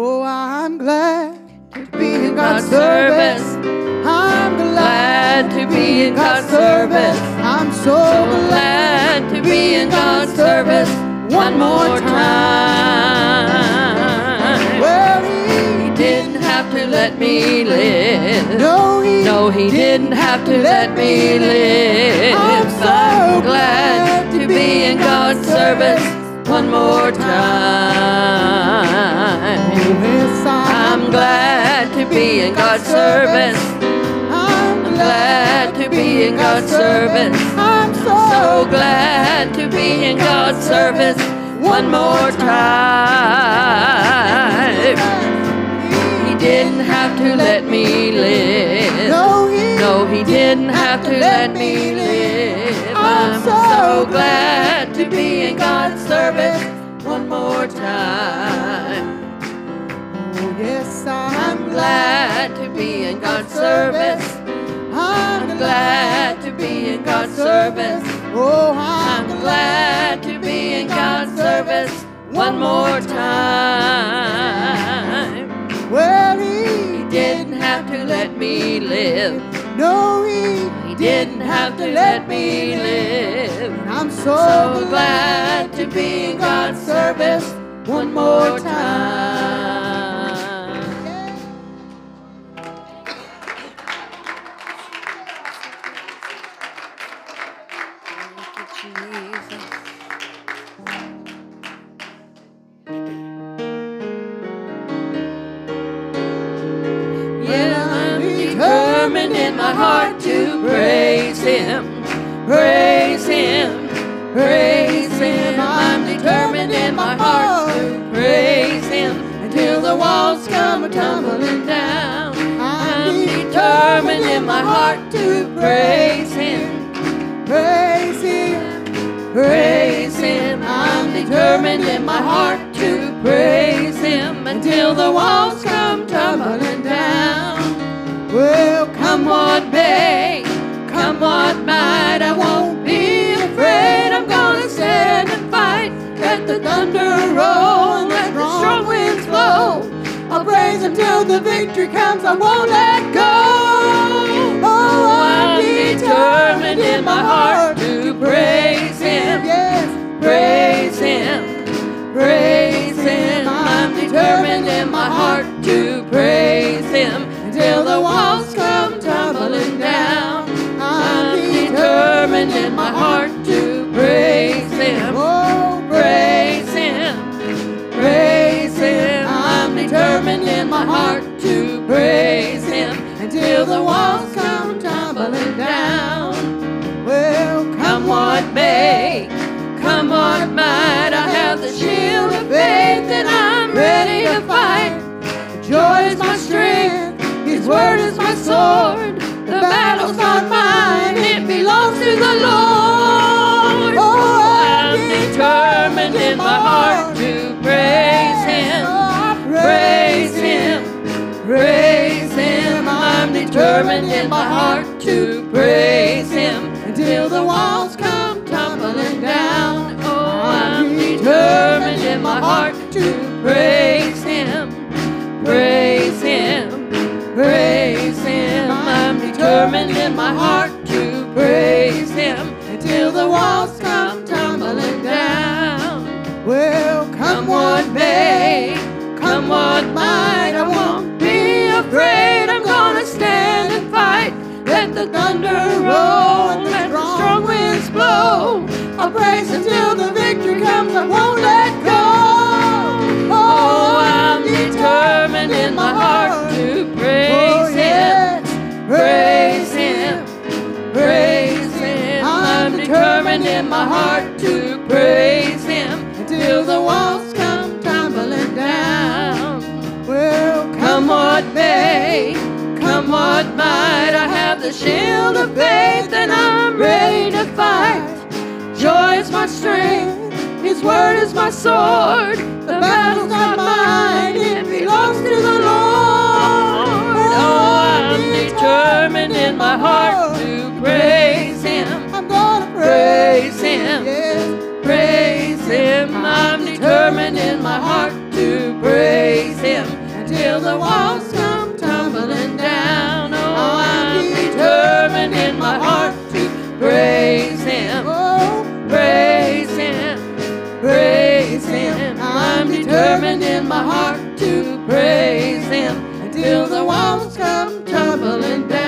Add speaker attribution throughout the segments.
Speaker 1: Oh, I'm glad to be in God's service. I'm glad
Speaker 2: to be in God's service.
Speaker 1: I'm so glad
Speaker 2: to be in God's service one more time.
Speaker 1: Well,
Speaker 2: He didn't have to let me live.
Speaker 1: no, he
Speaker 2: No, he didn't have to let me live.
Speaker 1: I'm so
Speaker 2: glad to be in God's service one more time.
Speaker 1: Yes,
Speaker 2: I'm glad to be in God's service.
Speaker 1: I'm
Speaker 2: I'm glad to be in God's service.
Speaker 1: I'm so,
Speaker 2: glad to be in God's service one more time. He didn't have to let me live.
Speaker 1: No, he
Speaker 2: No, he didn't have to let me live.
Speaker 1: I'm
Speaker 2: I'm
Speaker 1: so
Speaker 2: glad to be in God's service one more time. Glad to be in God's service.
Speaker 1: I'm
Speaker 2: glad to be in God's service.
Speaker 1: Oh,
Speaker 2: I'm glad to be in God's service one more time.
Speaker 1: Well,
Speaker 2: He didn't have to let me live.
Speaker 1: No, he
Speaker 2: He didn't have to let me live.
Speaker 1: I'm so,
Speaker 2: So glad to be in God's service one more time. Heart to praise Him, praise Him, praise Him. I'm determined in my heart to praise Him until the walls come tumbling down. I'm determined in my heart to praise Him,
Speaker 1: praise him.
Speaker 2: praise Him. I'm determined in my heart to praise Him until the walls come tumbling down. Come what may, come what might, I won't be afraid. I'm gonna stand and fight. Let the thunder roll and let the strong winds blow.
Speaker 1: I'll praise till the victory comes. I won't let go.
Speaker 2: Oh, I'm determined in my heart to praise Him,
Speaker 1: Yes,
Speaker 2: praise Him, praise Him. I'm determined in my heart to praise Him until the walls heart to praise Him,
Speaker 1: Oh,
Speaker 2: praise Him, praise Him. I'm determined in my heart to praise Him until the walls come tumbling down.
Speaker 1: Well,
Speaker 2: Come what may, come what might, I have the shield of faith and I'm ready to fight. Joy is my strength, His word is my sword. The battle's not mine, it belongs to the Lord. Oh, I'm determined in my heart to praise Him, praise Him, praise Him. I'm determined in my heart to praise Him. Until the walls come tumbling down. Oh, I'm determined in my heart to praise Him, praise Him, praise determined in my heart to praise Him until the walls come tumbling down.
Speaker 1: well,
Speaker 2: Come what may, come what might, my heart to praise Him until the walls come tumbling down.
Speaker 1: Well,
Speaker 2: Come what may, come what might, I have the shield of faith and I'm ready to fight. Joy is my strength, His word is my sword. The battle's not mine, it belongs to the Lord. Oh, I'm determined in my heart to praise
Speaker 1: praise
Speaker 2: Him. Praise Him. I'm determined in my heart to praise Him until the walls come tumbling down. Oh, I'm determined in my heart to praise Him.
Speaker 1: Oh,
Speaker 2: praise Him. Praise Him. I'm determined in my heart to praise Him until the walls come tumbling down.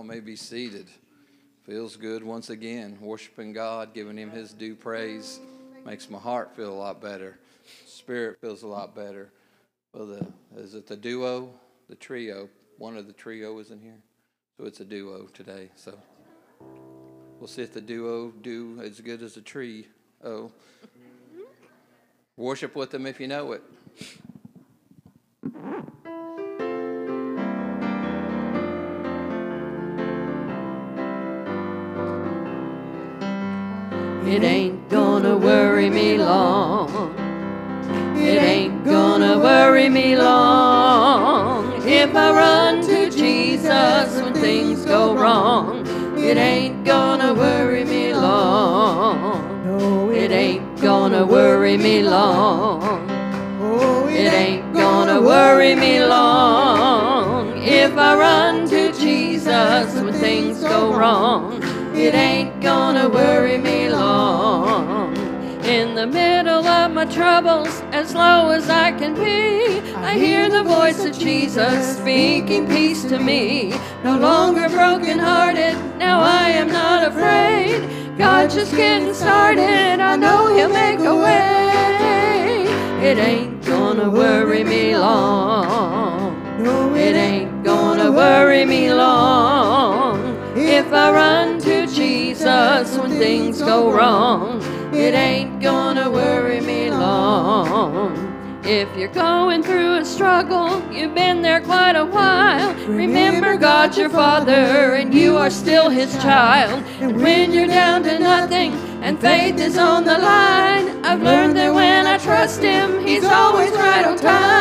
Speaker 3: Y'all may be seated. Feels good once again, worshiping God, giving Him His due praise. Makes my heart feel a lot better. Spirit feels a lot better. Well, the is it the duo, the trio? One of the trio is in here, so it's a duo today. So we'll see if the duo do as good as the tree. Worship with them if you know it.
Speaker 2: It ain't gonna worry me long. It ain't gonna worry me long. If I run to Jesus when things go wrong, it ain't gonna worry me long.
Speaker 1: No,
Speaker 2: It ain't gonna worry me long.
Speaker 1: Oh,
Speaker 2: It ain't gonna worry me long if I run to Jesus when things go wrong. It ain't gonna worry me the middle of my troubles, as low as I can be, I hear the voice of Jesus speaking peace to me. No longer brokenhearted, now I am not afraid. God just getting started, I know He'll make a way. It ain't gonna worry me long.
Speaker 1: No,
Speaker 2: It ain't gonna worry me long. If I run to Jesus when things go wrong, it ain't gonna worry me long. If you're going through a struggle, you've been there quite a while. Remember God's your Father and you are still His child. And when you're down to nothing and faith is on the line, I've learned that when I trust Him, He's always right on time.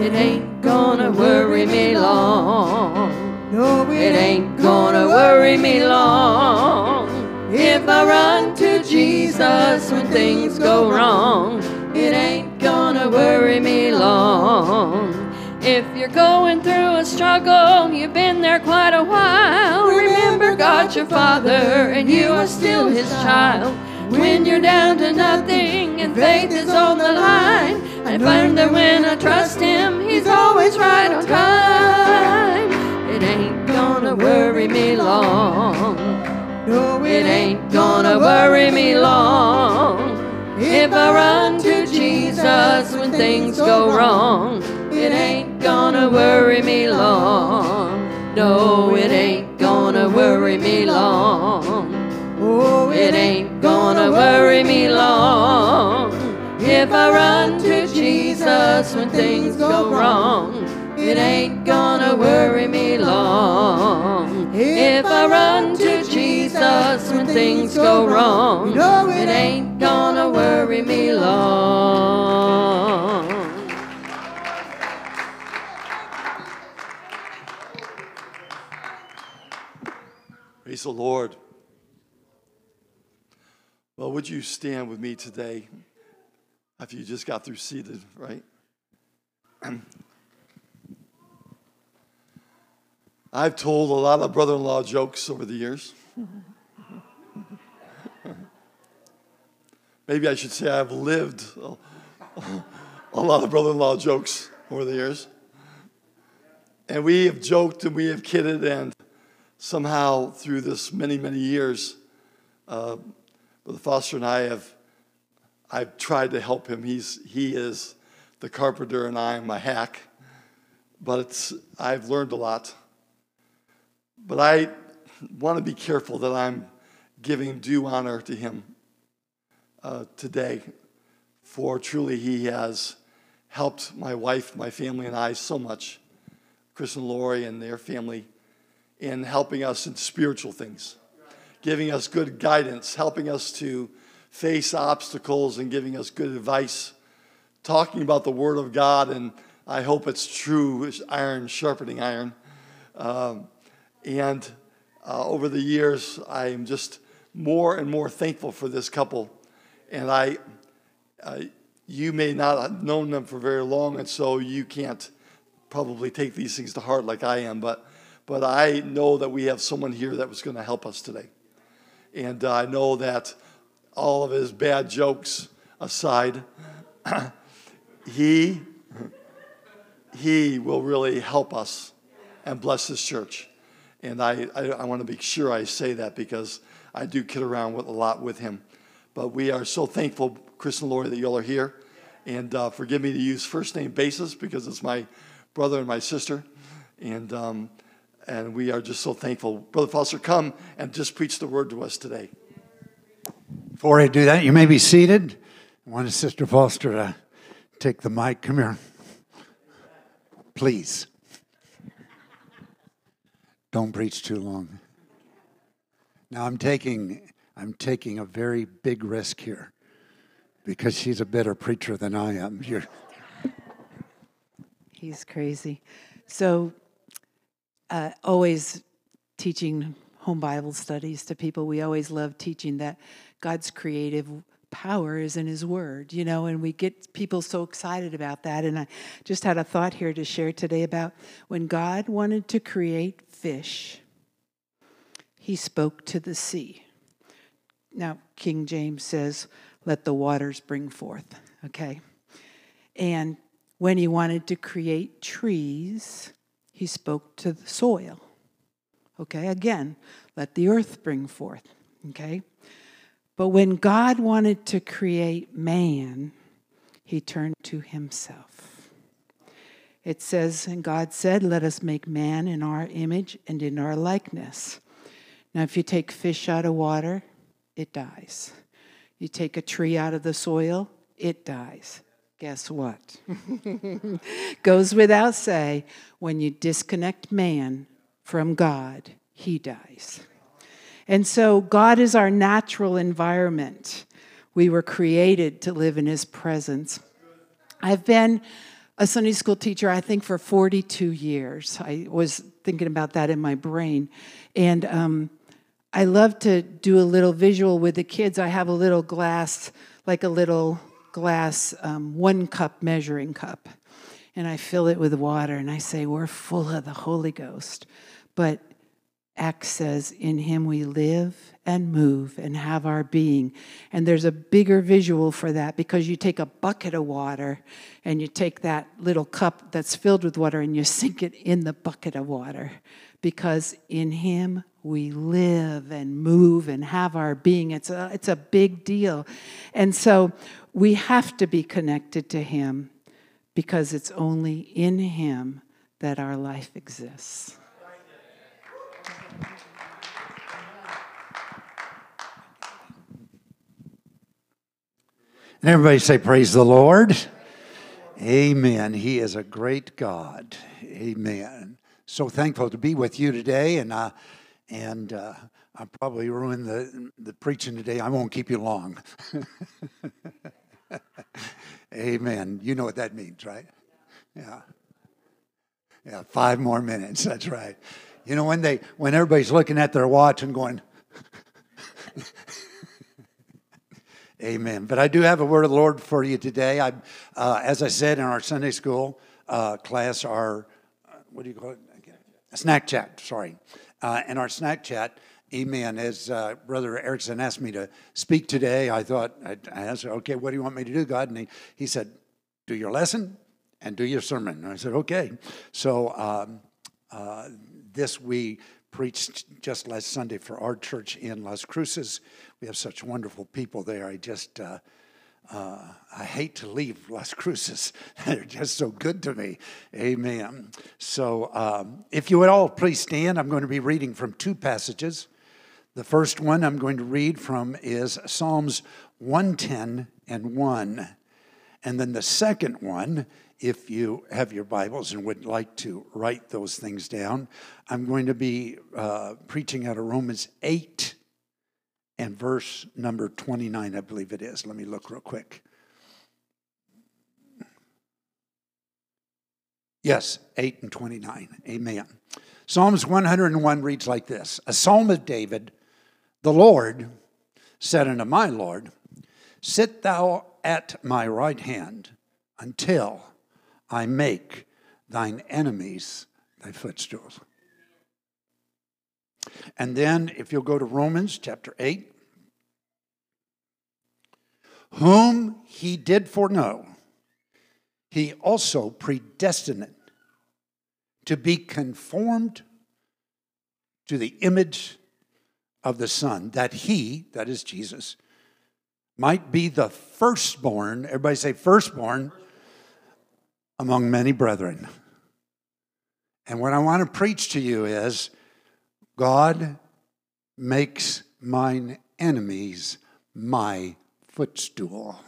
Speaker 2: It ain't gonna worry me long.
Speaker 1: no,
Speaker 2: It ain't gonna worry me long. If I run to Jesus when things go wrong, it ain't gonna worry me long. If you're going through a struggle, you've been there quite a while. Remember God's your Father and you are still His child. When you're down to nothing and faith is on the line, I learned that when I trust Him, He's always right on time. It ain't gonna worry me long.
Speaker 1: No,
Speaker 2: It ain't gonna worry me long. If I run to Jesus when things go wrong, it ain't gonna worry me long. No, it ain't gonna worry me long.
Speaker 1: Oh,
Speaker 2: It ain't gonna worry me long. If I run to Jesus when things go wrong, it ain't gonna worry me long. If I run to Jesus when things go wrong,
Speaker 1: No,
Speaker 2: it ain't gonna worry me long.
Speaker 4: Praise the Lord. Well, would you stand with me today after you just got through seated, right? I've told a lot of brother in law jokes over the years. Maybe I should say I've lived a, a lot of brother in law jokes over the years. And we have joked and we have kidded, and somehow through this many, many years, uh, Brother Foster and I have I've tried to help him. He's he is the carpenter and I'm a hack. But it's I've learned a lot. But I want to be careful that I'm giving due honor to him uh, today, for truly he has helped my wife, my family, and I so much. Chris and Lori and their family in helping us in spiritual things, giving us good guidance, helping us to face obstacles and giving us good advice, talking about the Word of God, and I hope it's true, iron sharpening iron. Um, and uh, over the years, I am just more and more thankful for this couple. And I, uh, you may not have known them for very long, and so you can't probably take these things to heart like I am, but but I know that we have someone here that was going to help us today, and uh, I know that all of his bad jokes aside, he he will really help us and bless this church. And I, I, I want to be sure I say that because I do kid around with a lot with him. But we are so thankful, Chris and Lori, that y'all are here. And uh, forgive me to use first name basis because it's my brother and my sister. And, um, and we are just so thankful. Brother Foster, come and just preach the word to us today.
Speaker 5: Before I do that, you may be seated. I want Sister Foster to take the mic. Come here. Please. Don't preach too long. Now I'm taking I'm taking a very big risk here because she's a better preacher than I am. You're
Speaker 6: He's crazy. So, uh, always teaching home Bible studies to people, we always love teaching that God's creative power is in His Word, you know, and we get people so excited about that. And I just had a thought here to share today about when God wanted to create fish, He spoke to the sea. Now, King James says, let the waters bring forth, okay? And when he wanted to create trees, he spoke to the soil. Okay, again, let the earth bring forth. Okay? But when God wanted to create man, he turned to himself. It says, and God said, Let us make man in our image and in our likeness. Now, if you take fish out of water, it dies. You take a tree out of the soil, it dies. Guess what? Goes without say, when you disconnect man from God, he dies. And so, God is our natural environment. We were created to live in his presence. I've been a Sunday school teacher, I think, for 42 years. I was thinking about that in my brain. And um, I love to do a little visual with the kids. I have a little glass, like a little glass, um, one cup measuring cup. And I fill it with water and I say, We're full of the Holy Ghost. But Acts says, In him we live and move and have our being. And there's a bigger visual for that because you take a bucket of water and you take that little cup that's filled with water and you sink it in the bucket of water because in him we live and move and have our being. It's a, it's a big deal. And so we have to be connected to him because it's only in him that our life exists.
Speaker 5: And everybody say, Praise the Lord. Amen. He is a great God. Amen. So thankful to be with you today, and uh, and uh, I probably ruined the the preaching today. I won't keep you long. Amen. You know what that means, right? Yeah. Yeah, five more minutes. That's right. You know when they when everybody's looking at their watch and going Amen. But I do have a word of the Lord for you today. I, uh, as I said in our Sunday school uh, class, our uh, what do you call it? Snack chat. Sorry, uh, in our snack chat. Amen. As uh, Brother Erickson asked me to speak today, I thought I asked, "Okay, what do you want me to do, God?" And he, he said, "Do your lesson and do your sermon." And I said, "Okay." So um, uh, this we preached just last Sunday for our church in Las Cruces. We have such wonderful people there. I just, uh, uh, I hate to leave Las Cruces. They're just so good to me. Amen. So, um, if you would all please stand, I'm going to be reading from two passages. The first one I'm going to read from is Psalms 110 and 1. And then the second one if you have your Bibles and would like to write those things down, I'm going to be uh, preaching out of Romans 8 and verse number 29, I believe it is. Let me look real quick. Yes, 8 and 29. Amen. Psalms 101 reads like this A psalm of David, the Lord said unto my Lord, Sit thou at my right hand until I make thine enemies thy footstools. And then, if you'll go to Romans chapter 8, whom he did foreknow, he also predestined to be conformed to the image of the Son, that he, that is Jesus, might be the firstborn, everybody say firstborn, among many brethren. And what I want to preach to you is God makes mine enemies my footstool.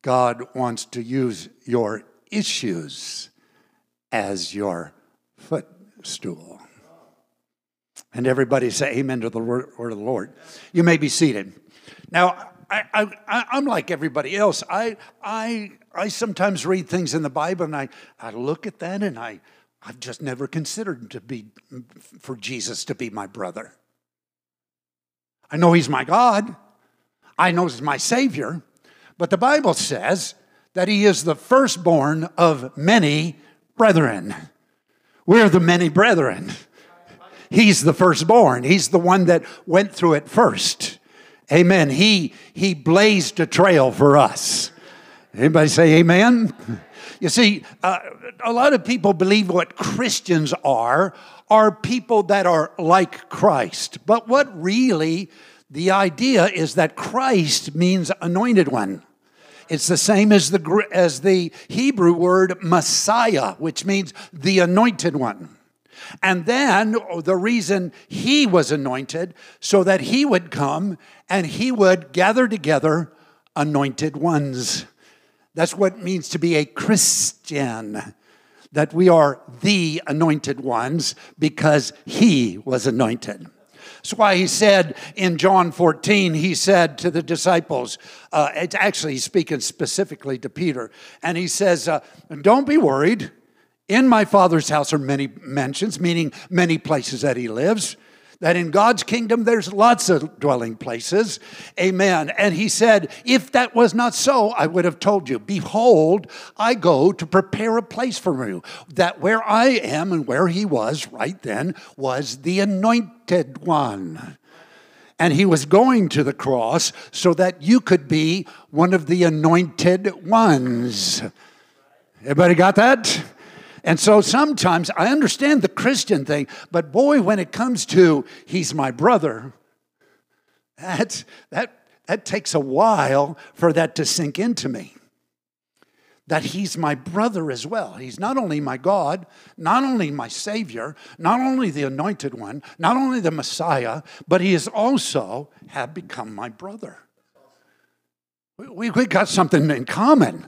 Speaker 5: God wants to use your issues as your footstool. And everybody say amen to the word, of the Lord. You may be seated. Now, I, I, I'm like everybody else. I, I, I sometimes read things in the Bible and I, I look at that and I, I've just never considered to be, for Jesus to be my brother. I know he's my God. I know he's my Savior. But the Bible says that he is the firstborn of many brethren. We're the many brethren. He's the firstborn. He's the one that went through it first. Amen. He, he blazed a trail for us. Anybody say amen? You see, uh, a lot of people believe what Christians are are people that are like Christ. But what really the idea is that Christ means anointed one. It's the same as the, as the Hebrew word Messiah, which means the anointed one. And then the reason he was anointed, so that he would come and he would gather together anointed ones. That's what it means to be a Christian, that we are the anointed ones because he was anointed. That's why he said in John 14, he said to the disciples, uh, it's actually speaking specifically to Peter, and he says, uh, Don't be worried. In my Father's house are many mansions, meaning many places that he lives that in God's kingdom there's lots of dwelling places. Amen. And he said, If that was not so, I would have told you, Behold, I go to prepare a place for you, that where I am and where he was right then was the anointed one. And he was going to the cross so that you could be one of the anointed ones. Everybody got that? And so sometimes I understand the Christian thing, but boy, when it comes to he's my brother, that, that, that takes a while for that to sink into me. That he's my brother as well. He's not only my God, not only my Savior, not only the anointed one, not only the Messiah, but he is also have become my brother. We, we got something in common.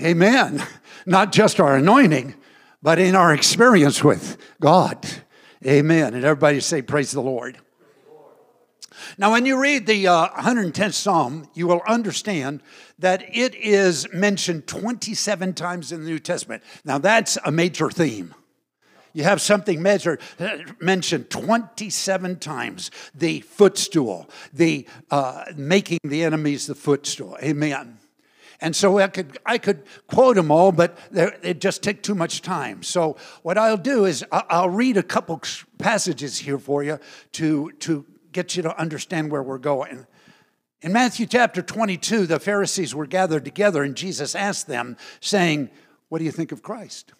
Speaker 5: Amen. Not just our anointing, but in our experience with God. Amen. And everybody say, Praise the Lord. Now, when you read the uh, 110th Psalm, you will understand that it is mentioned 27 times in the New Testament. Now, that's a major theme. You have something measured, uh, mentioned 27 times the footstool, the uh, making the enemies the footstool. Amen. And so I could, I could quote them all, but it just take too much time. So what I'll do is I'll read a couple passages here for you to, to get you to understand where we're going. In Matthew chapter 22, the Pharisees were gathered together, and Jesus asked them, saying, What do you think of Christ?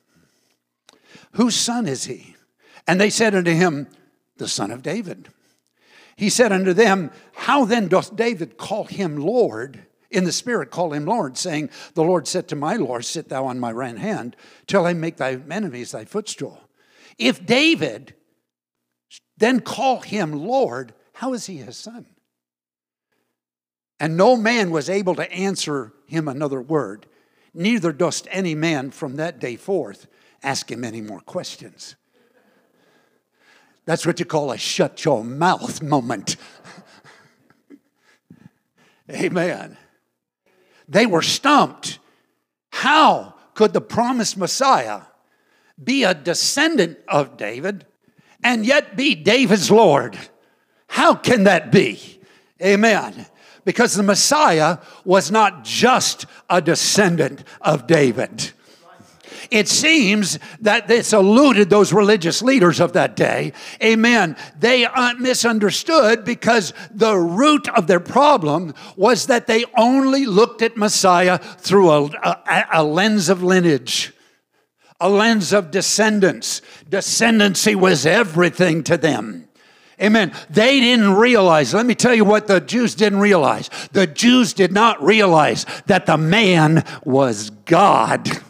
Speaker 5: Whose son is he? And they said unto him, The son of David. He said unto them, How then doth David call him Lord? In the Spirit call him Lord, saying, The Lord said to my Lord, Sit thou on my right hand till I make thy enemies thy footstool. If David then call him Lord, how is he his son? And no man was able to answer him another word. Neither dost any man from that day forth ask him any more questions. That's what you call a shut your mouth moment. Amen. They were stumped. How could the promised Messiah be a descendant of David and yet be David's Lord? How can that be? Amen. because the Messiah was not just a descendant of David. It seems that this eluded those religious leaders of that day. Amen. They uh, misunderstood because the root of their problem was that they only looked at Messiah through a, a, a lens of lineage a lens of descendants. Descendancy was everything to them. Amen. They didn't realize, let me tell you what the Jews didn't realize. The Jews did not realize that the man was God.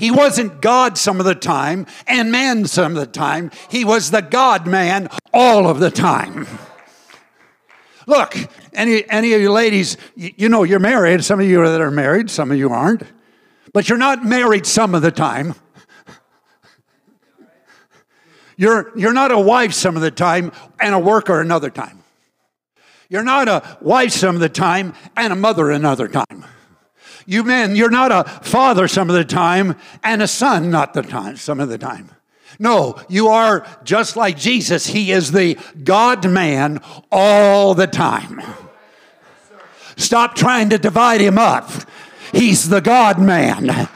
Speaker 5: He wasn't God some of the time and man some of the time. He was the God man all of the time. Look, any, any of you ladies, you, you know you're married. Some of you that are married, some of you aren't. But you're not married some of the time. You're, you're not a wife some of the time and a worker another time. You're not a wife some of the time and a mother another time. You men, you're not a father some of the time and a son not the time, some of the time. No, you are just like Jesus. He is the God man all the time. Stop trying to divide him up. He's the God man.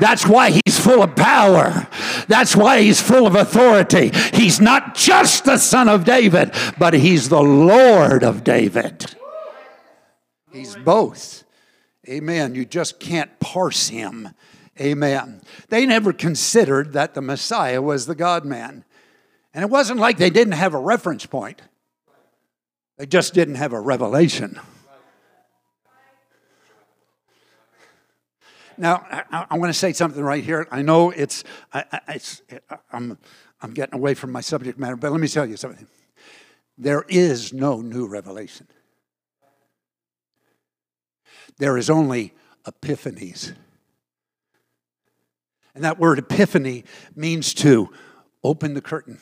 Speaker 5: That's why he's full of power. That's why he's full of authority. He's not just the son of David, but he's the Lord of David. He's both. Amen. You just can't parse him. Amen. They never considered that the Messiah was the God man. And it wasn't like they didn't have a reference point, they just didn't have a revelation. Now, I, I want to say something right here. I know it's, I, it's I'm, I'm getting away from my subject matter, but let me tell you something. There is no new revelation. There is only epiphanies. And that word epiphany means to open the curtain.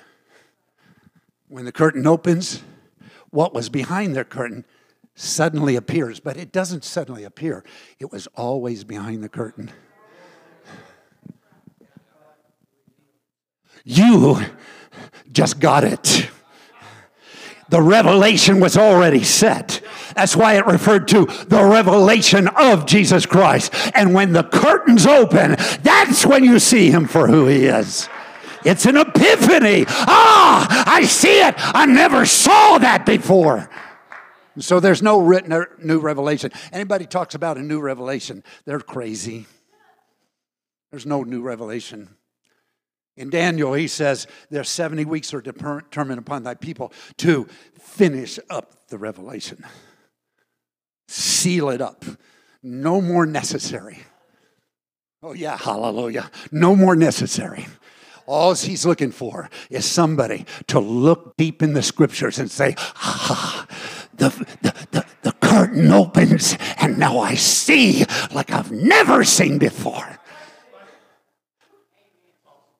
Speaker 5: When the curtain opens, what was behind the curtain suddenly appears, but it doesn't suddenly appear, it was always behind the curtain. You just got it. The revelation was already set. That's why it referred to the revelation of Jesus Christ. And when the curtains open, that's when you see him for who he is. It's an epiphany. Ah, I see it. I never saw that before. So there's no written new revelation. Anybody talks about a new revelation, they're crazy. There's no new revelation. In Daniel, he says, There's 70 weeks are determined upon thy people to finish up the revelation seal it up. No more necessary. Oh, yeah, hallelujah. No more necessary. All he's looking for is somebody to look deep in the scriptures and say, ah, the, the, the, the curtain opens and now I see like I've never seen before.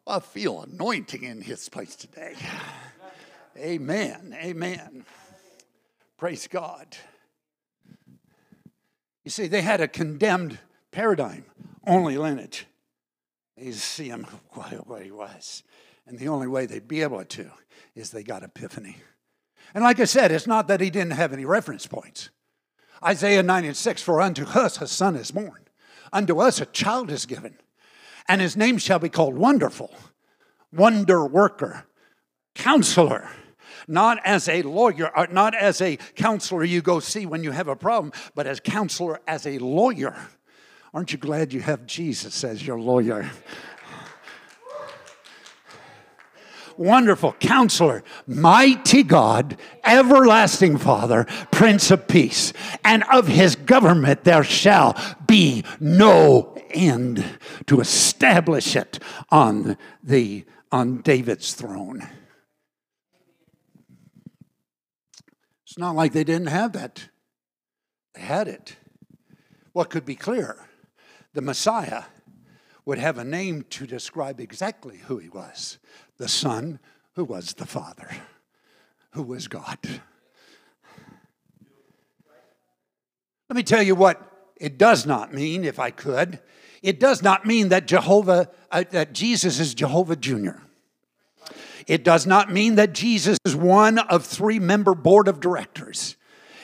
Speaker 5: I feel anointing in his place today. Amen. Amen. Praise God. You see, they had a condemned paradigm, only lineage. They see him what he was. And the only way they'd be able to is they got epiphany. And like I said, it's not that he didn't have any reference points. Isaiah 9 and 6 For unto us a son is born, unto us a child is given, and his name shall be called Wonderful, Wonder Worker, Counselor not as a lawyer, uh, not as a counselor you go see when you have a problem, but as counselor, as a lawyer. Aren't you glad you have Jesus as your lawyer? Wonderful counselor, mighty God, everlasting Father, Prince of Peace, and of his government there shall be no end to establish it on the on David's throne. It's not like they didn't have that. They had it. What could be clearer? The Messiah would have a name to describe exactly who he was the Son who was the Father, who was God. Let me tell you what it does not mean, if I could. It does not mean that Jehovah, uh, that Jesus is Jehovah Jr. It does not mean that Jesus is one of three member board of directors.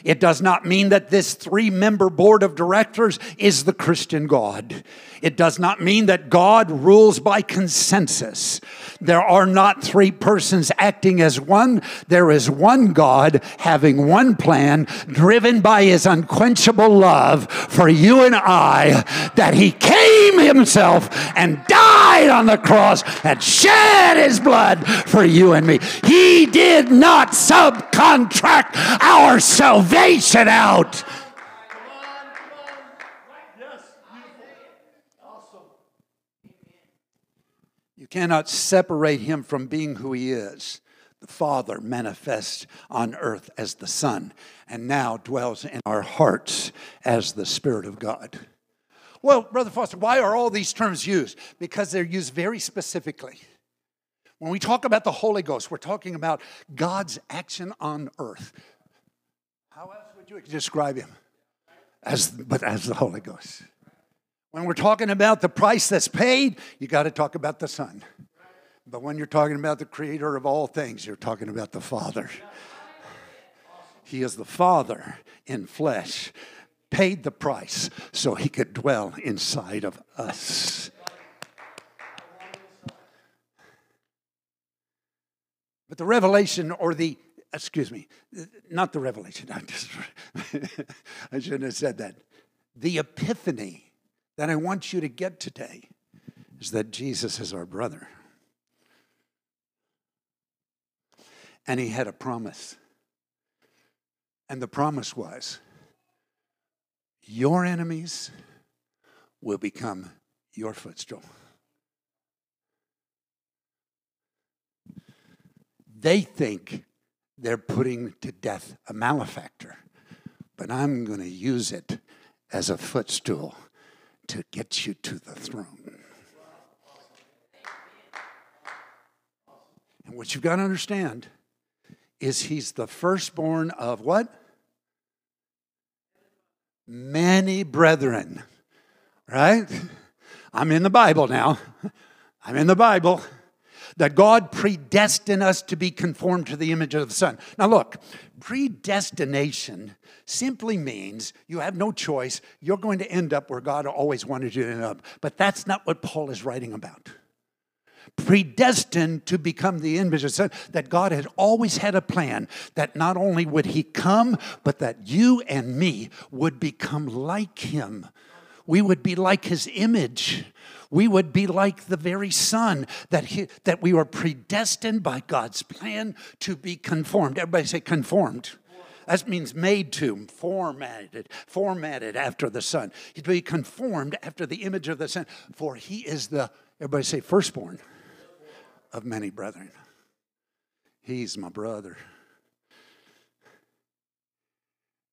Speaker 5: It does not mean that this three member board of directors is the Christian God. It does not mean that God rules by consensus. There are not three persons acting as one. There is one God having one plan, driven by his unquenchable love for you and I, that he came himself and died on the cross and shed his blood for you and me. He did not subcontract our salvation out. You cannot separate him from being who he is. The Father manifests on earth as the Son, and now dwells in our hearts as the Spirit of God. Well, Brother Foster, why are all these terms used? Because they're used very specifically. When we talk about the Holy Ghost, we're talking about God's action on earth. You describe him? As, but as the Holy Ghost. When we're talking about the price that's paid, you got to talk about the Son. But when you're talking about the Creator of all things, you're talking about the Father. He is the Father in flesh, paid the price so He could dwell inside of us. But the revelation or the excuse me, not the revelation. I, just, I shouldn't have said that. The epiphany that I want you to get today is that Jesus is our brother. And he had a promise. And the promise was your enemies will become your footstool. They think they're putting to death a malefactor, but I'm going to use it as a footstool to get you to the throne. And what you've got to understand is he's the firstborn of what? Many brethren, right? I'm in the Bible now. I'm in the Bible that God predestined us to be conformed to the image of the Son. Now, look, predestination simply means you have no choice. You're going to end up where God always wanted you to end up. But that's not what Paul is writing about. Predestined to become the image of the Son, that God had always had a plan that not only would He come, but that you and me would become like Him. We would be like His image we would be like the very Son that, he, that we were predestined by God's plan to be conformed. Everybody say conformed. That means made to, formatted, formatted after the Son. To be conformed after the image of the Son. For he is the, everybody say, firstborn of many brethren. He's my brother.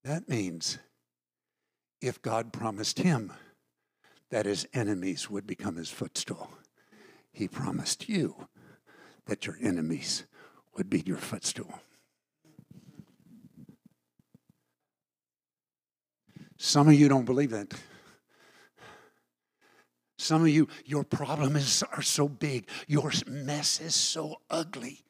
Speaker 5: That means if God promised him, that his enemies would become his footstool. He promised you that your enemies would be your footstool. Some of you don't believe that. Some of you, your problems are so big, your mess is so ugly.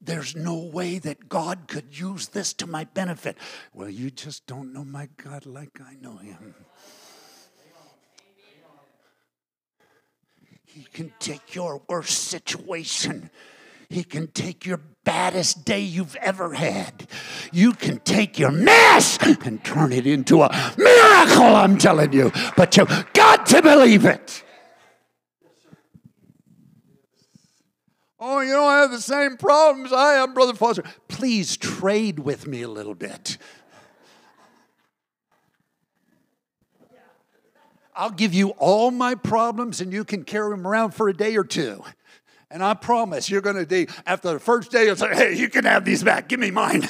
Speaker 5: There's no way that God could use this to my benefit. Well, you just don't know my God like I know him. He can take your worst situation. He can take your baddest day you've ever had. You can take your mess and turn it into a miracle, I'm telling you. But you've got to believe it. Oh, you don't have the same problems I have, Brother Foster. Please trade with me a little bit. I'll give you all my problems and you can carry them around for a day or two. And I promise you're going to do, after the first day, you'll say, hey, you can have these back. Give me mine.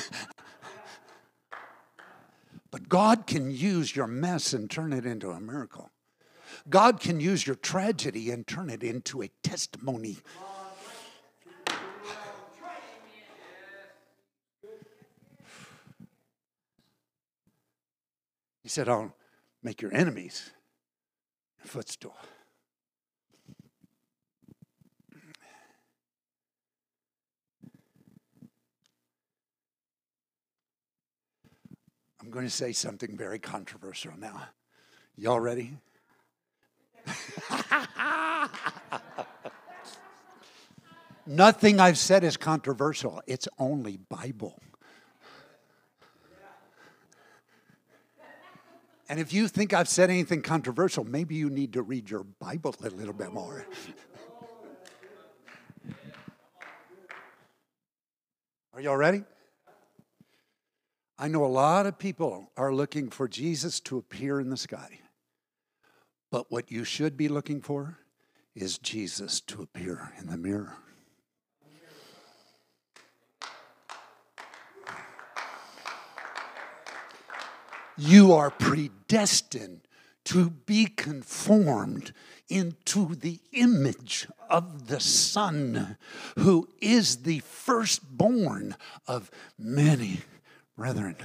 Speaker 5: but God can use your mess and turn it into a miracle. God can use your tragedy and turn it into a testimony. He said, I'll make your enemies Footstool. I'm going to say something very controversial now. Y'all ready? Nothing I've said is controversial. It's only Bible. And if you think I've said anything controversial, maybe you need to read your Bible a little bit more. Are y'all ready? I know a lot of people are looking for Jesus to appear in the sky. But what you should be looking for is Jesus to appear in the mirror. You are predestined to be conformed into the image of the Son, who is the firstborn of many brethren.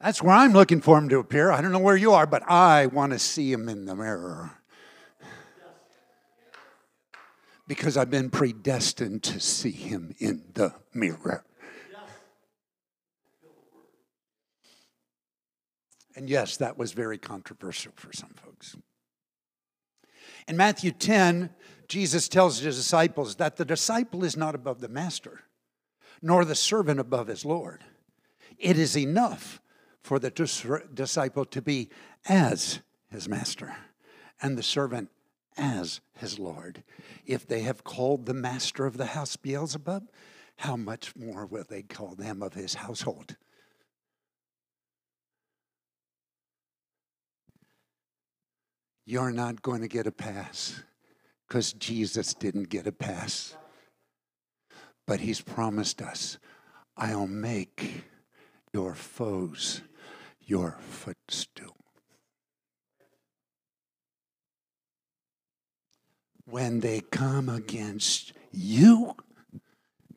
Speaker 5: That's where I'm looking for him to appear. I don't know where you are, but I want to see him in the mirror. Because I've been predestined to see him in the mirror. And yes, that was very controversial for some folks. In Matthew 10, Jesus tells his disciples that the disciple is not above the master, nor the servant above his Lord. It is enough for the dis- disciple to be as his master and the servant as his Lord. If they have called the master of the house Beelzebub, how much more will they call them of his household? You're not going to get a pass because Jesus didn't get a pass. But he's promised us, I'll make your foes your footstool. When they come against you,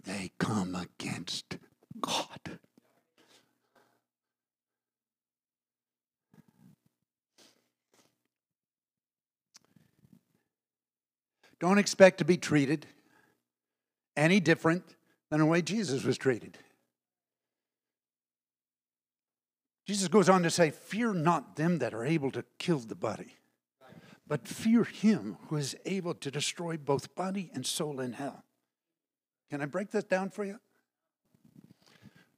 Speaker 5: they come against God. Don't expect to be treated any different than the way Jesus was treated. Jesus goes on to say, Fear not them that are able to kill the body, but fear him who is able to destroy both body and soul in hell. Can I break this down for you?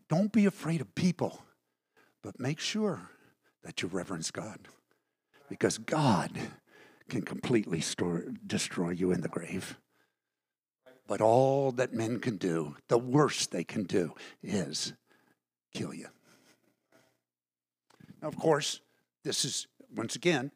Speaker 5: Don't be afraid of people, but make sure that you reverence God. Because God can completely store, destroy you in the grave. But all that men can do, the worst they can do, is kill you. Now, of course, this is, once again,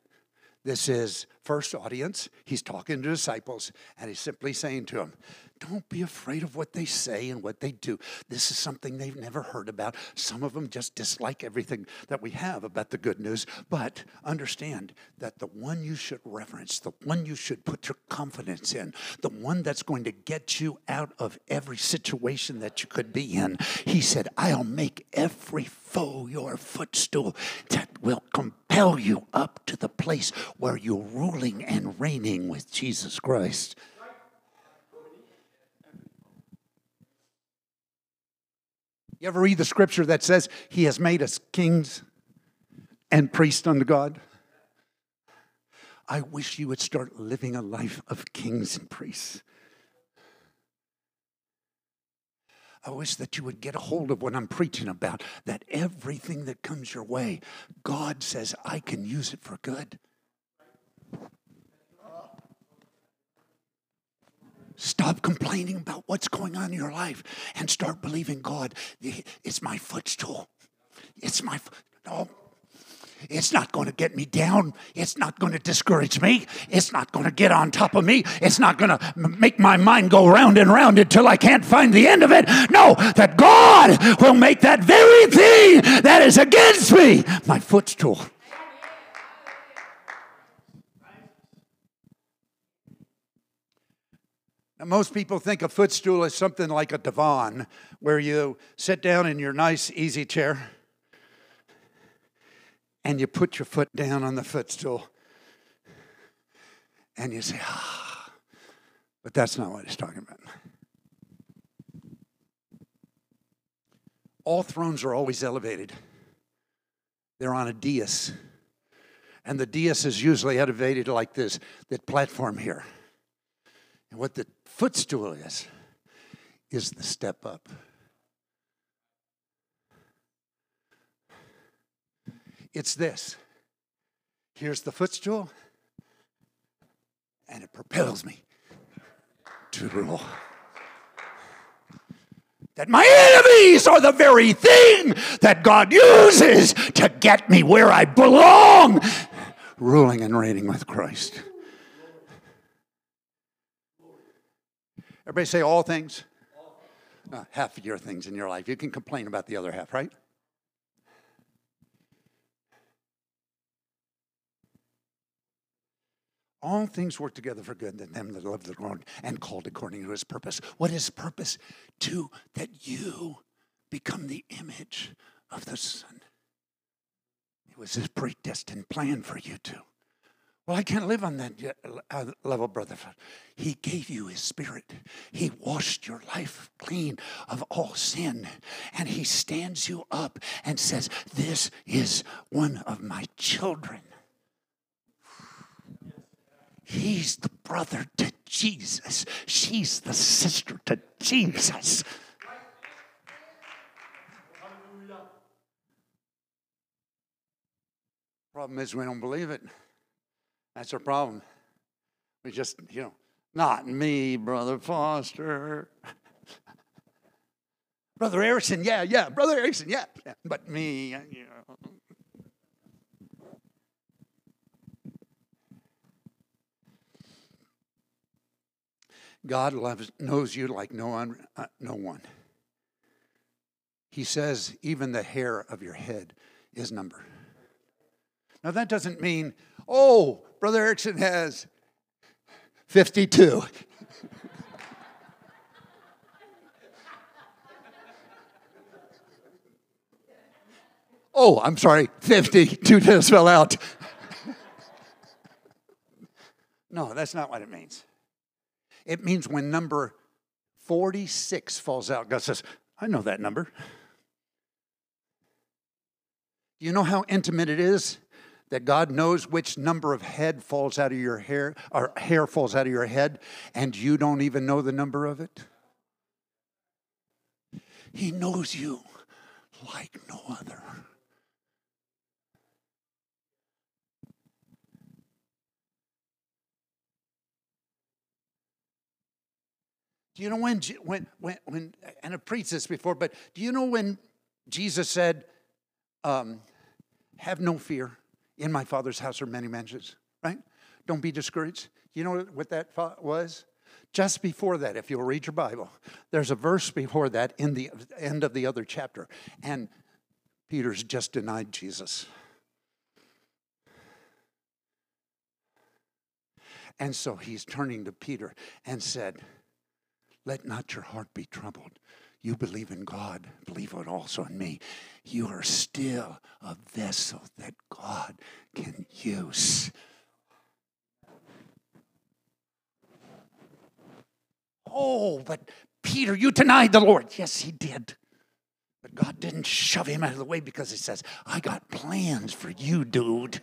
Speaker 5: this is first audience. He's talking to disciples, and he's simply saying to them, don't be afraid of what they say and what they do. This is something they've never heard about. Some of them just dislike everything that we have about the good news. But understand that the one you should reverence, the one you should put your confidence in, the one that's going to get you out of every situation that you could be in, he said, I'll make every foe your footstool that will compel you up to the place where you're ruling and reigning with Jesus Christ. You ever read the scripture that says he has made us kings and priests unto God? I wish you would start living a life of kings and priests. I wish that you would get a hold of what I'm preaching about, that everything that comes your way, God says, I can use it for good. Stop complaining about what's going on in your life and start believing God. It's my footstool. It's my no. It's not going to get me down. It's not going to discourage me. It's not going to get on top of me. It's not going to make my mind go round and round until I can't find the end of it. No, that God will make that very thing that is against me my footstool. Now, most people think a footstool is something like a divan where you sit down in your nice, easy chair and you put your foot down on the footstool and you say, ah. But that's not what he's talking about. All thrones are always elevated, they're on a dais. And the dais is usually elevated like this, that platform here. And what the footstool is, is the step up. It's this. Here's the footstool, and it propels me to rule. That my enemies are the very thing that God uses to get me where I belong, ruling and reigning with Christ. Everybody say all things? Uh, half of your things in your life. You can complain about the other half, right? All things work together for good to them that love the Lord and called according to his purpose. What is purpose? To that you become the image of the Son. It was his predestined plan for you to. Well, I can't live on that uh, level, brother. He gave you his spirit. He washed your life clean of all sin. And he stands you up and says, This is one of my children. He's the brother to Jesus. She's the sister to Jesus. Problem is, we don't believe it. That's our problem. We just, you know, not me, Brother Foster. Brother Erickson, yeah, yeah. Brother Erickson, yeah. yeah. But me, you know. God loves, knows you like no one, uh, no one. He says even the hair of your head is numbered. Now that doesn't mean, oh, Brother Erickson has 52. oh, I'm sorry, 50. Two just fell out. no, that's not what it means. It means when number 46 falls out, God says, I know that number. You know how intimate it is that God knows which number of head falls out of your hair or hair falls out of your head and you don't even know the number of it? He knows you like no other. Do you know when, when, when, when and I've preached this before, but do you know when Jesus said, um, Have no fear, in my Father's house are many mansions, right? Don't be discouraged. You know what that was? Just before that, if you'll read your Bible, there's a verse before that in the end of the other chapter. And Peter's just denied Jesus. And so he's turning to Peter and said, let not your heart be troubled. You believe in God, believe it also in me. You are still a vessel that God can use. Oh, but Peter, you denied the Lord. Yes, he did. But God didn't shove him out of the way because he says, I got plans for you, dude.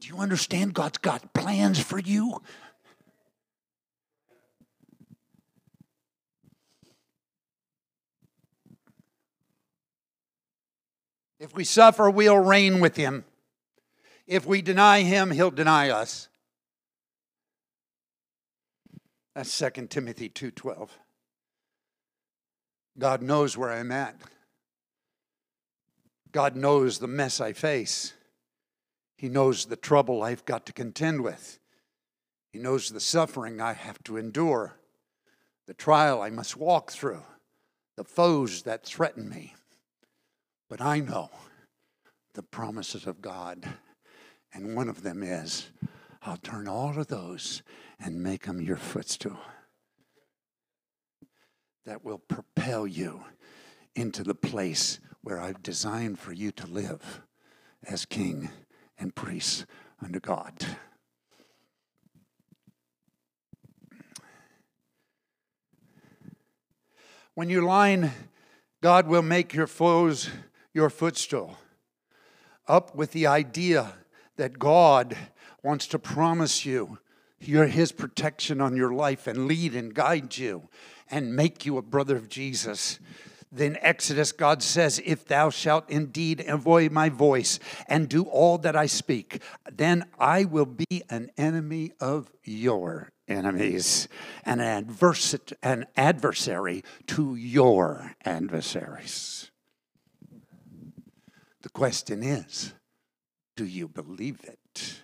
Speaker 5: Do you understand? God's got plans for you. If we suffer, we'll reign with him. If we deny him, he'll deny us. That's 2 Timothy 2:12. God knows where I'm at. God knows the mess I face. He knows the trouble I've got to contend with. He knows the suffering I have to endure, the trial I must walk through, the foes that threaten me. But I know the promises of God, and one of them is I'll turn all of those and make them your footstool. That will propel you into the place where I've designed for you to live as king and priest under God. When you line, God will make your foes your footstool. Up with the idea that God wants to promise you your, his protection on your life and lead and guide you and make you a brother of Jesus. Then Exodus, God says, If thou shalt indeed avoid my voice and do all that I speak, then I will be an enemy of your enemies and an, adversa- an adversary to your adversaries. Question is do you believe it?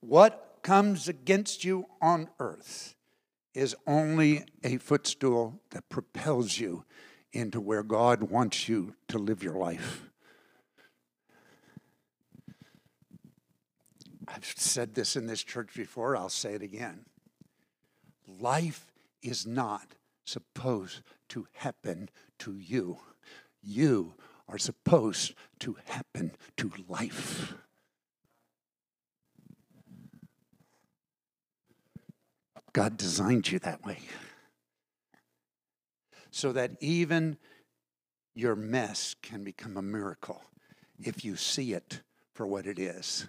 Speaker 5: What comes against you on earth is only a footstool that propels you into where God wants you to live your life. I've said this in this church before, I'll say it again. Life is not supposed to happen to you, you are supposed to happen to life. God designed you that way. So that even your mess can become a miracle if you see it for what it is.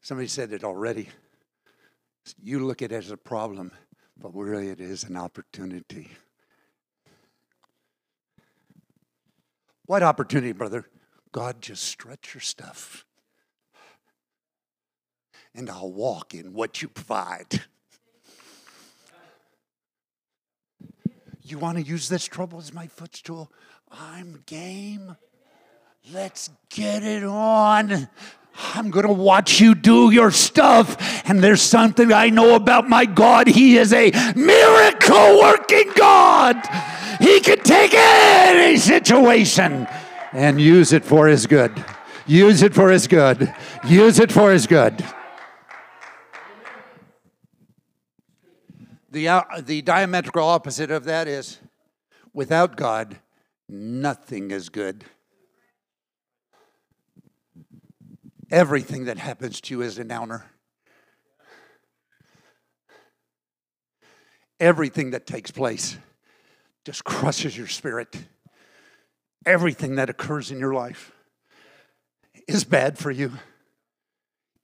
Speaker 5: Somebody said it already. You look at it as a problem, but really it is an opportunity. What opportunity, brother? God, just stretch your stuff and I'll walk in what you provide. You want to use this trouble as my footstool? I'm game. Let's get it on. I'm going to watch you do your stuff. And there's something I know about my God. He is a miracle working God. He can take any situation and use it for his good. Use it for his good. Use it for his good. The, uh, the diametrical opposite of that is without God, nothing is good. Everything that happens to you is a downer. Everything that takes place just crushes your spirit. Everything that occurs in your life is bad for you.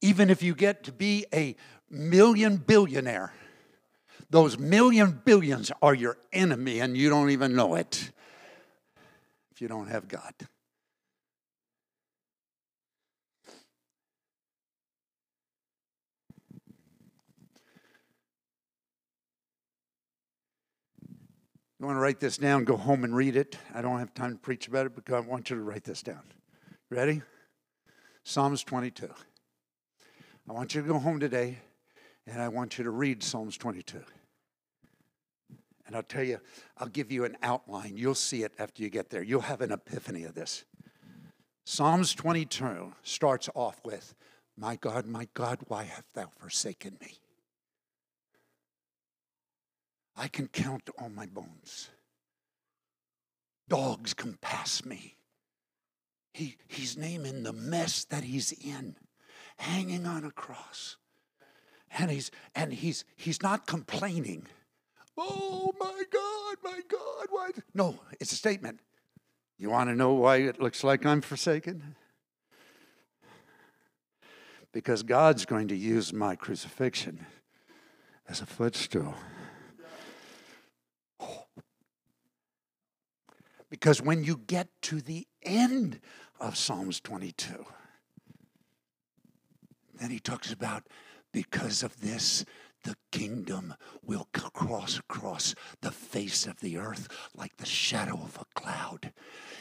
Speaker 5: Even if you get to be a million billionaire, those million billions are your enemy and you don't even know it if you don't have God. You want to write this down, go home and read it. I don't have time to preach about it, but I want you to write this down. Ready? Psalms 22. I want you to go home today and I want you to read Psalms 22. And I'll tell you, I'll give you an outline. You'll see it after you get there. You'll have an epiphany of this. Psalms 22 starts off with, My God, my God, why hast thou forsaken me? I can count all my bones. Dogs compass me. He, he's naming the mess that he's in, hanging on a cross. And he's and he's he's not complaining. Oh my God, my God, why? No, it's a statement. You want to know why it looks like I'm forsaken? Because God's going to use my crucifixion as a footstool. Because when you get to the end of Psalms 22, then he talks about because of this, the kingdom will cross across the face of the earth like the shadow of a cloud.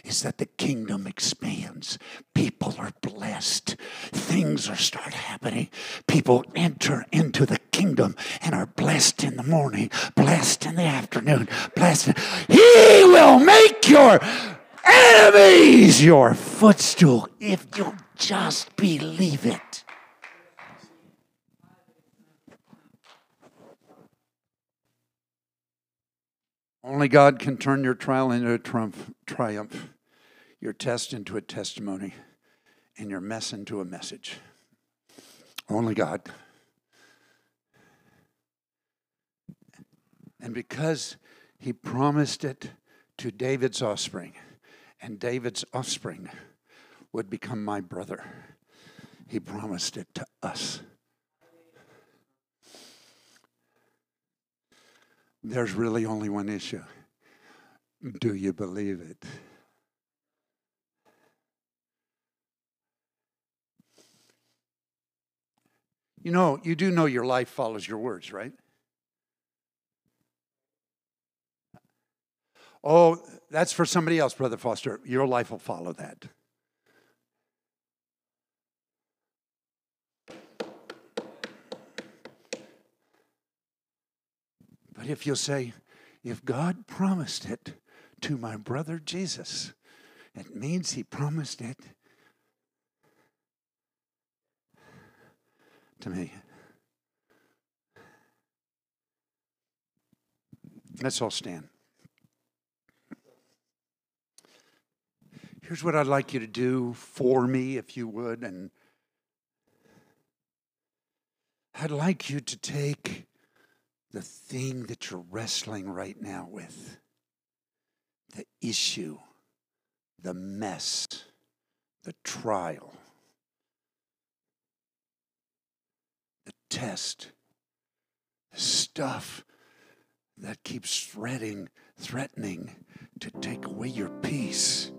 Speaker 5: Is that the kingdom expands? People are blessed. Things are start happening. People enter into the kingdom and are blessed in the morning, blessed in the afternoon, blessed. He will make your enemies your footstool if you just believe it. Only God can turn your trial into a triumph, your test into a testimony, and your mess into a message. Only God. And because he promised it to David's offspring, and David's offspring would become my brother, he promised it to us. There's really only one issue. Do you believe it? You know, you do know your life follows your words, right? Oh, that's for somebody else, Brother Foster. Your life will follow that. But if you'll say, if God promised it to my brother Jesus, it means he promised it to me. Let's all stand. Here's what I'd like you to do for me, if you would. And I'd like you to take the thing that you're wrestling right now with the issue, the mess, the trial, the test, the stuff that keeps threatening, threatening to take away your peace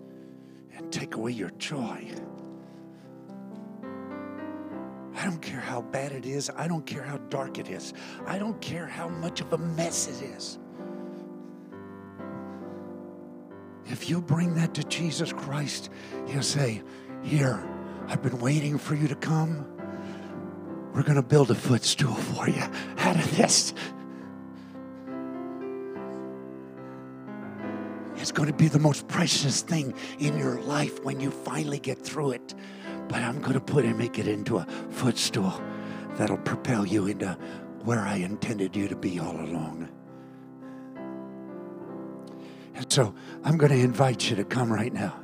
Speaker 5: and take away your joy. I don't care how bad it is. I don't care how dark it is. I don't care how much of a mess it is. If you bring that to Jesus Christ, He'll say, Here, I've been waiting for you to come. We're going to build a footstool for you out of this. It's going to be the most precious thing in your life when you finally get through it. But I'm going to put and make it into a footstool that'll propel you into where I intended you to be all along. And so I'm going to invite you to come right now.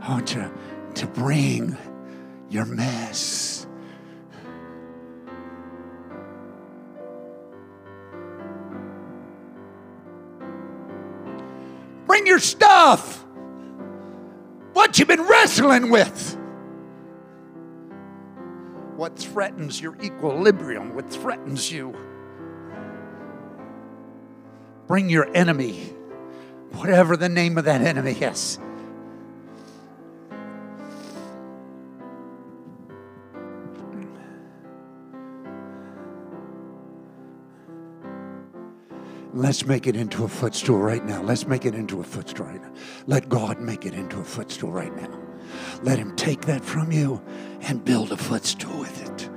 Speaker 5: I want you to bring your mess. Bring your stuff. What you've been wrestling with. What threatens your equilibrium, what threatens you. Bring your enemy, whatever the name of that enemy is. Let's make it into a footstool right now. Let's make it into a footstool right now. Let God make it into a footstool right now. Let Him take that from you and build a footstool with it.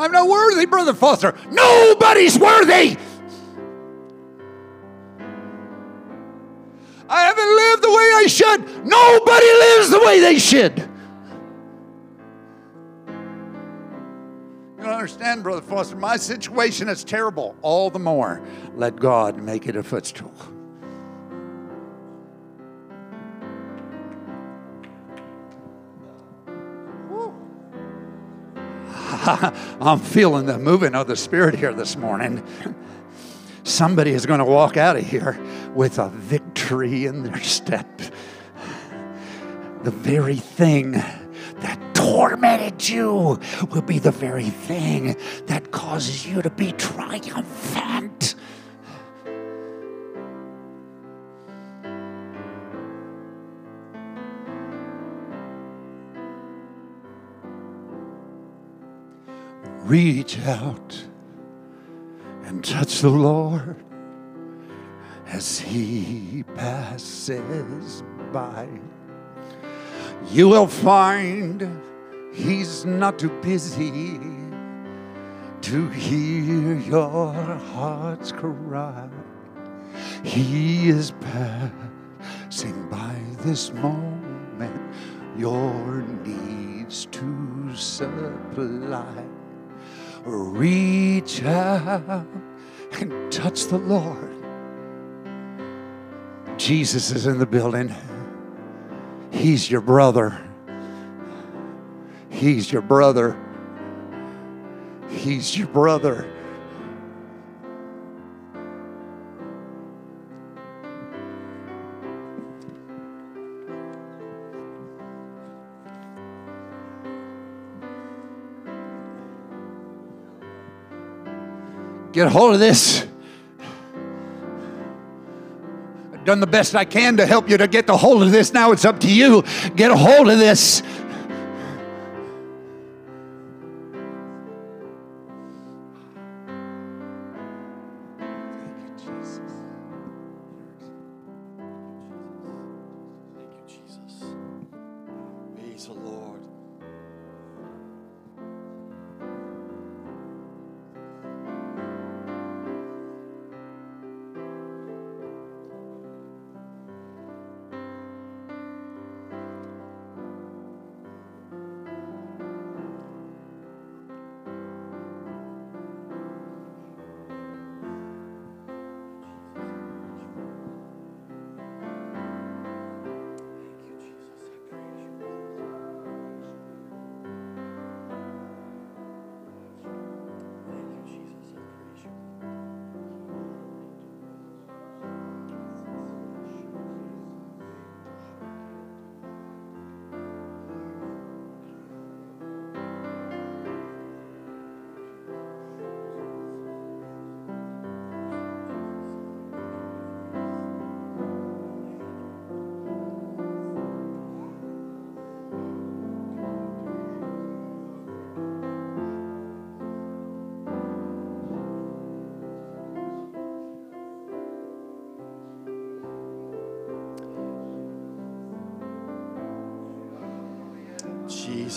Speaker 5: I'm not worthy, Brother Foster. Nobody's worthy. I haven't lived the way I should. Nobody lives the way they should. Understand, Brother Foster. My situation is terrible. All the more, let God make it a footstool. I'm feeling the moving of the Spirit here this morning. Somebody is going to walk out of here with a victory in their step. The very thing tormented you will be the very thing that causes you to be triumphant. Reach out and touch the Lord as he passes by. You will find he's not too busy to hear your heart's cry. He is passing by this moment, your needs to supply. Reach out and touch the Lord. Jesus is in the building. He's your brother. He's your brother. He's your brother. Get a hold of this. I've done the best I can to help you to get a hold of this. Now it's up to you. Get a hold of this.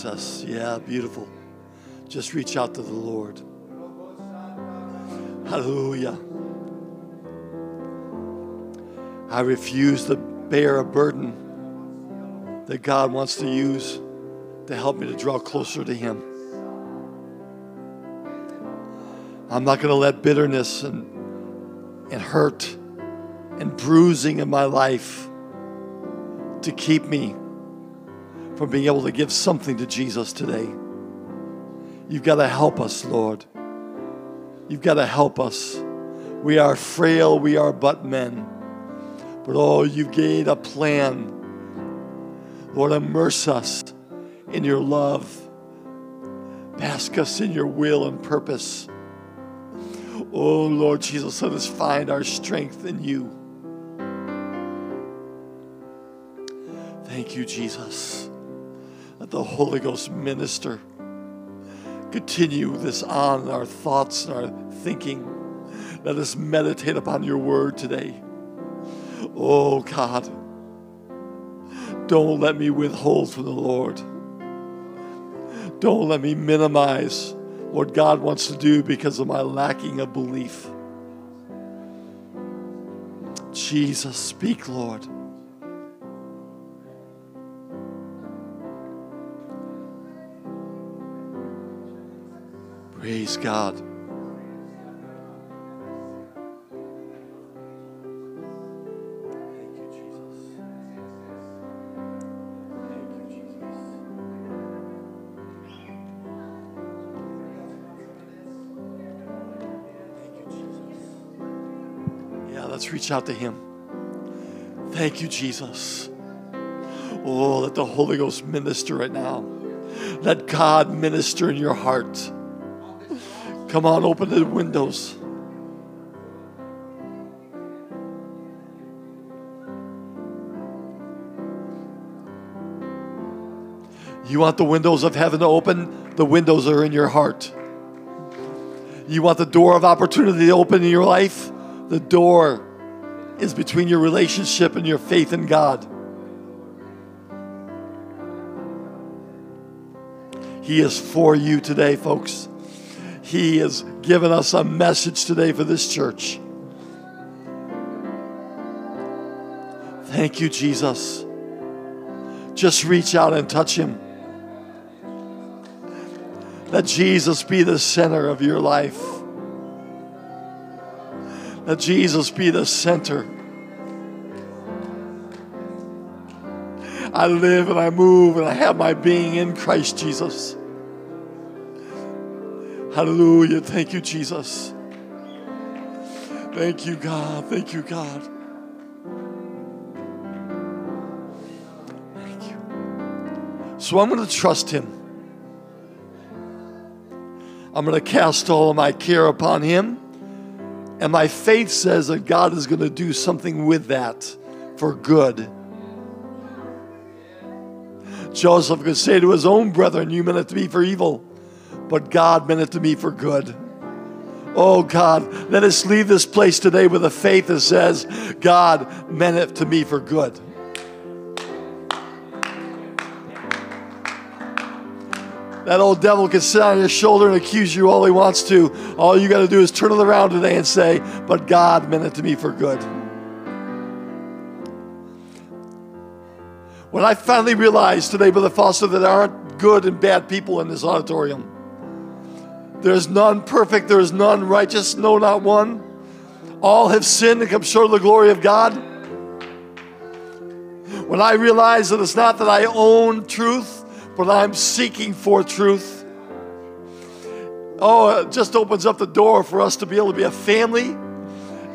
Speaker 4: Jesus. Yeah, beautiful. Just reach out to the Lord. Hallelujah. I refuse to bear a burden that God wants to use to help me to draw closer to Him. I'm not going to let bitterness and, and hurt and bruising in my life to keep me from being able to give something to Jesus today. You've got to help us, Lord. You've got to help us. We are frail, we are but men. But oh, you've gave a plan. Lord, immerse us in your love. Bask us in your will and purpose. Oh, Lord Jesus, let us find our strength in you. Thank you, Jesus. The Holy Ghost minister. Continue this on our thoughts and our thinking. Let us meditate upon your word today. Oh, God. Don't let me withhold from the Lord. Don't let me minimize what God wants to do because of my lacking of belief. Jesus, speak, Lord. You, Jesus. Yeah, let's reach out to Him. Thank you, Jesus. Oh, let the Holy Ghost minister right now. Let God minister in your heart. Come on, open the windows. You want the windows of heaven to open? The windows are in your heart. You want the door of opportunity to open in your life? The door is between your relationship and your faith in God. He is for you today, folks. He has given us a message today for this church. Thank you, Jesus. Just reach out and touch Him. Let Jesus be the center of your life. Let Jesus be the center. I live and I move and I have my being in Christ Jesus. Hallelujah. Thank you, Jesus. Thank you, God. Thank you, God. Thank you. So I'm going to trust Him. I'm going to cast all of my care upon Him. And my faith says that God is going to do something with that for good. Joseph could say to his own brethren, You meant it to be for evil, but God meant it to me for good. Oh God, let us leave this place today with a faith that says, God meant it to me for good. That old devil can sit on your shoulder and accuse you all he wants to. All you got to do is turn it around today and say, But God meant it to me for good. When I finally realized today, Brother Foster, that there aren't good and bad people in this auditorium, there's none perfect, there is none righteous, no, not one. All have sinned and come short of the glory of God. When I realize that it's not that I own truth, but I'm seeking for truth. Oh, it just opens up the door for us to be able to be a family.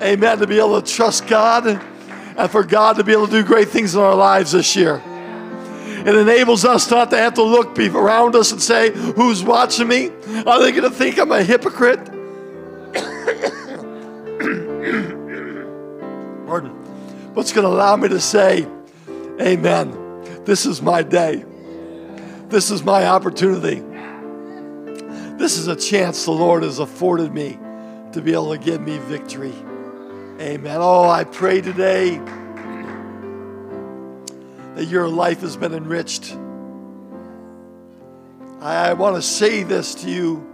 Speaker 4: Amen. To be able to trust God and for God to be able to do great things in our lives this year. It enables us not to have to look around us and say, Who's watching me? Are they going to think I'm a hypocrite? Pardon. But it's going to allow me to say, Amen. This is my day. This is my opportunity. This is a chance the Lord has afforded me to be able to give me victory. Amen. Oh, I pray today that your life has been enriched. I, want to say this to you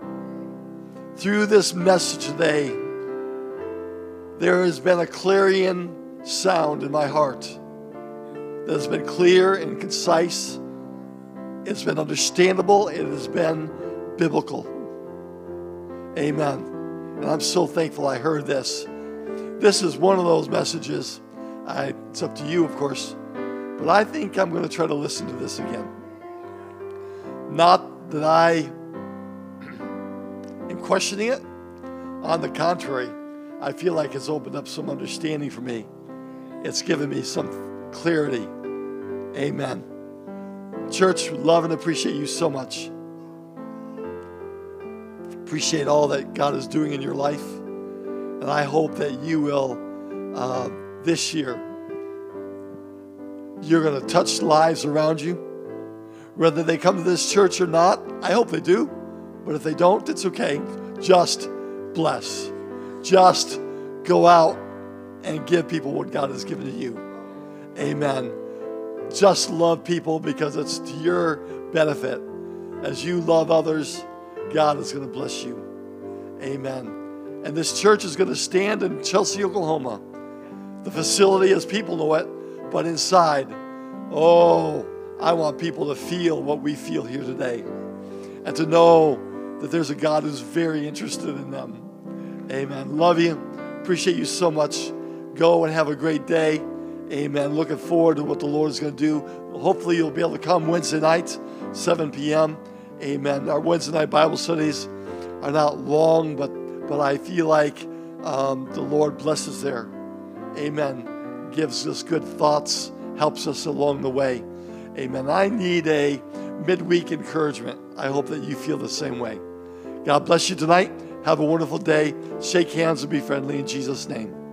Speaker 4: through this message today. There has been a clarion sound in my heart that has been clear and concise. It's been understandable. It has been biblical. Amen. And I'm so thankful I heard this. This is one of those messages. I, it's up to you, of course. But I think I'm going to try to listen to this again. Not that I am questioning it. On the contrary, I feel like it's opened up some understanding for me. It's given me some clarity. Amen. Church, love and appreciate you so much. Appreciate all that God is doing in your life. And I hope that you will, uh, this year, you're going to touch lives around you. Whether they come to this church or not, I hope they do. But if they don't, it's okay. Just bless. Just go out and give people what God has given to you. Amen just love people because it's to your benefit. As you love others, God is going to bless you. Amen. And this church is going to stand in Chelsea, Oklahoma. The facility, as people know it, but inside, oh, I want people to feel what we feel here today and to know that there's a God who's very interested in them. Amen. Love you. Appreciate you so much. Go and have a great day. Amen. Looking forward to what the Lord is going to do. Hopefully, you'll be able to come Wednesday night, 7 p.m. Amen. Our Wednesday night Bible studies are not long, but but I feel like um, the Lord blesses there. Amen. Gives us good thoughts, helps us along the way. Amen. I need a midweek encouragement. I hope that you feel the same way. God bless you tonight. Have a wonderful day. Shake hands and be friendly in Jesus' name.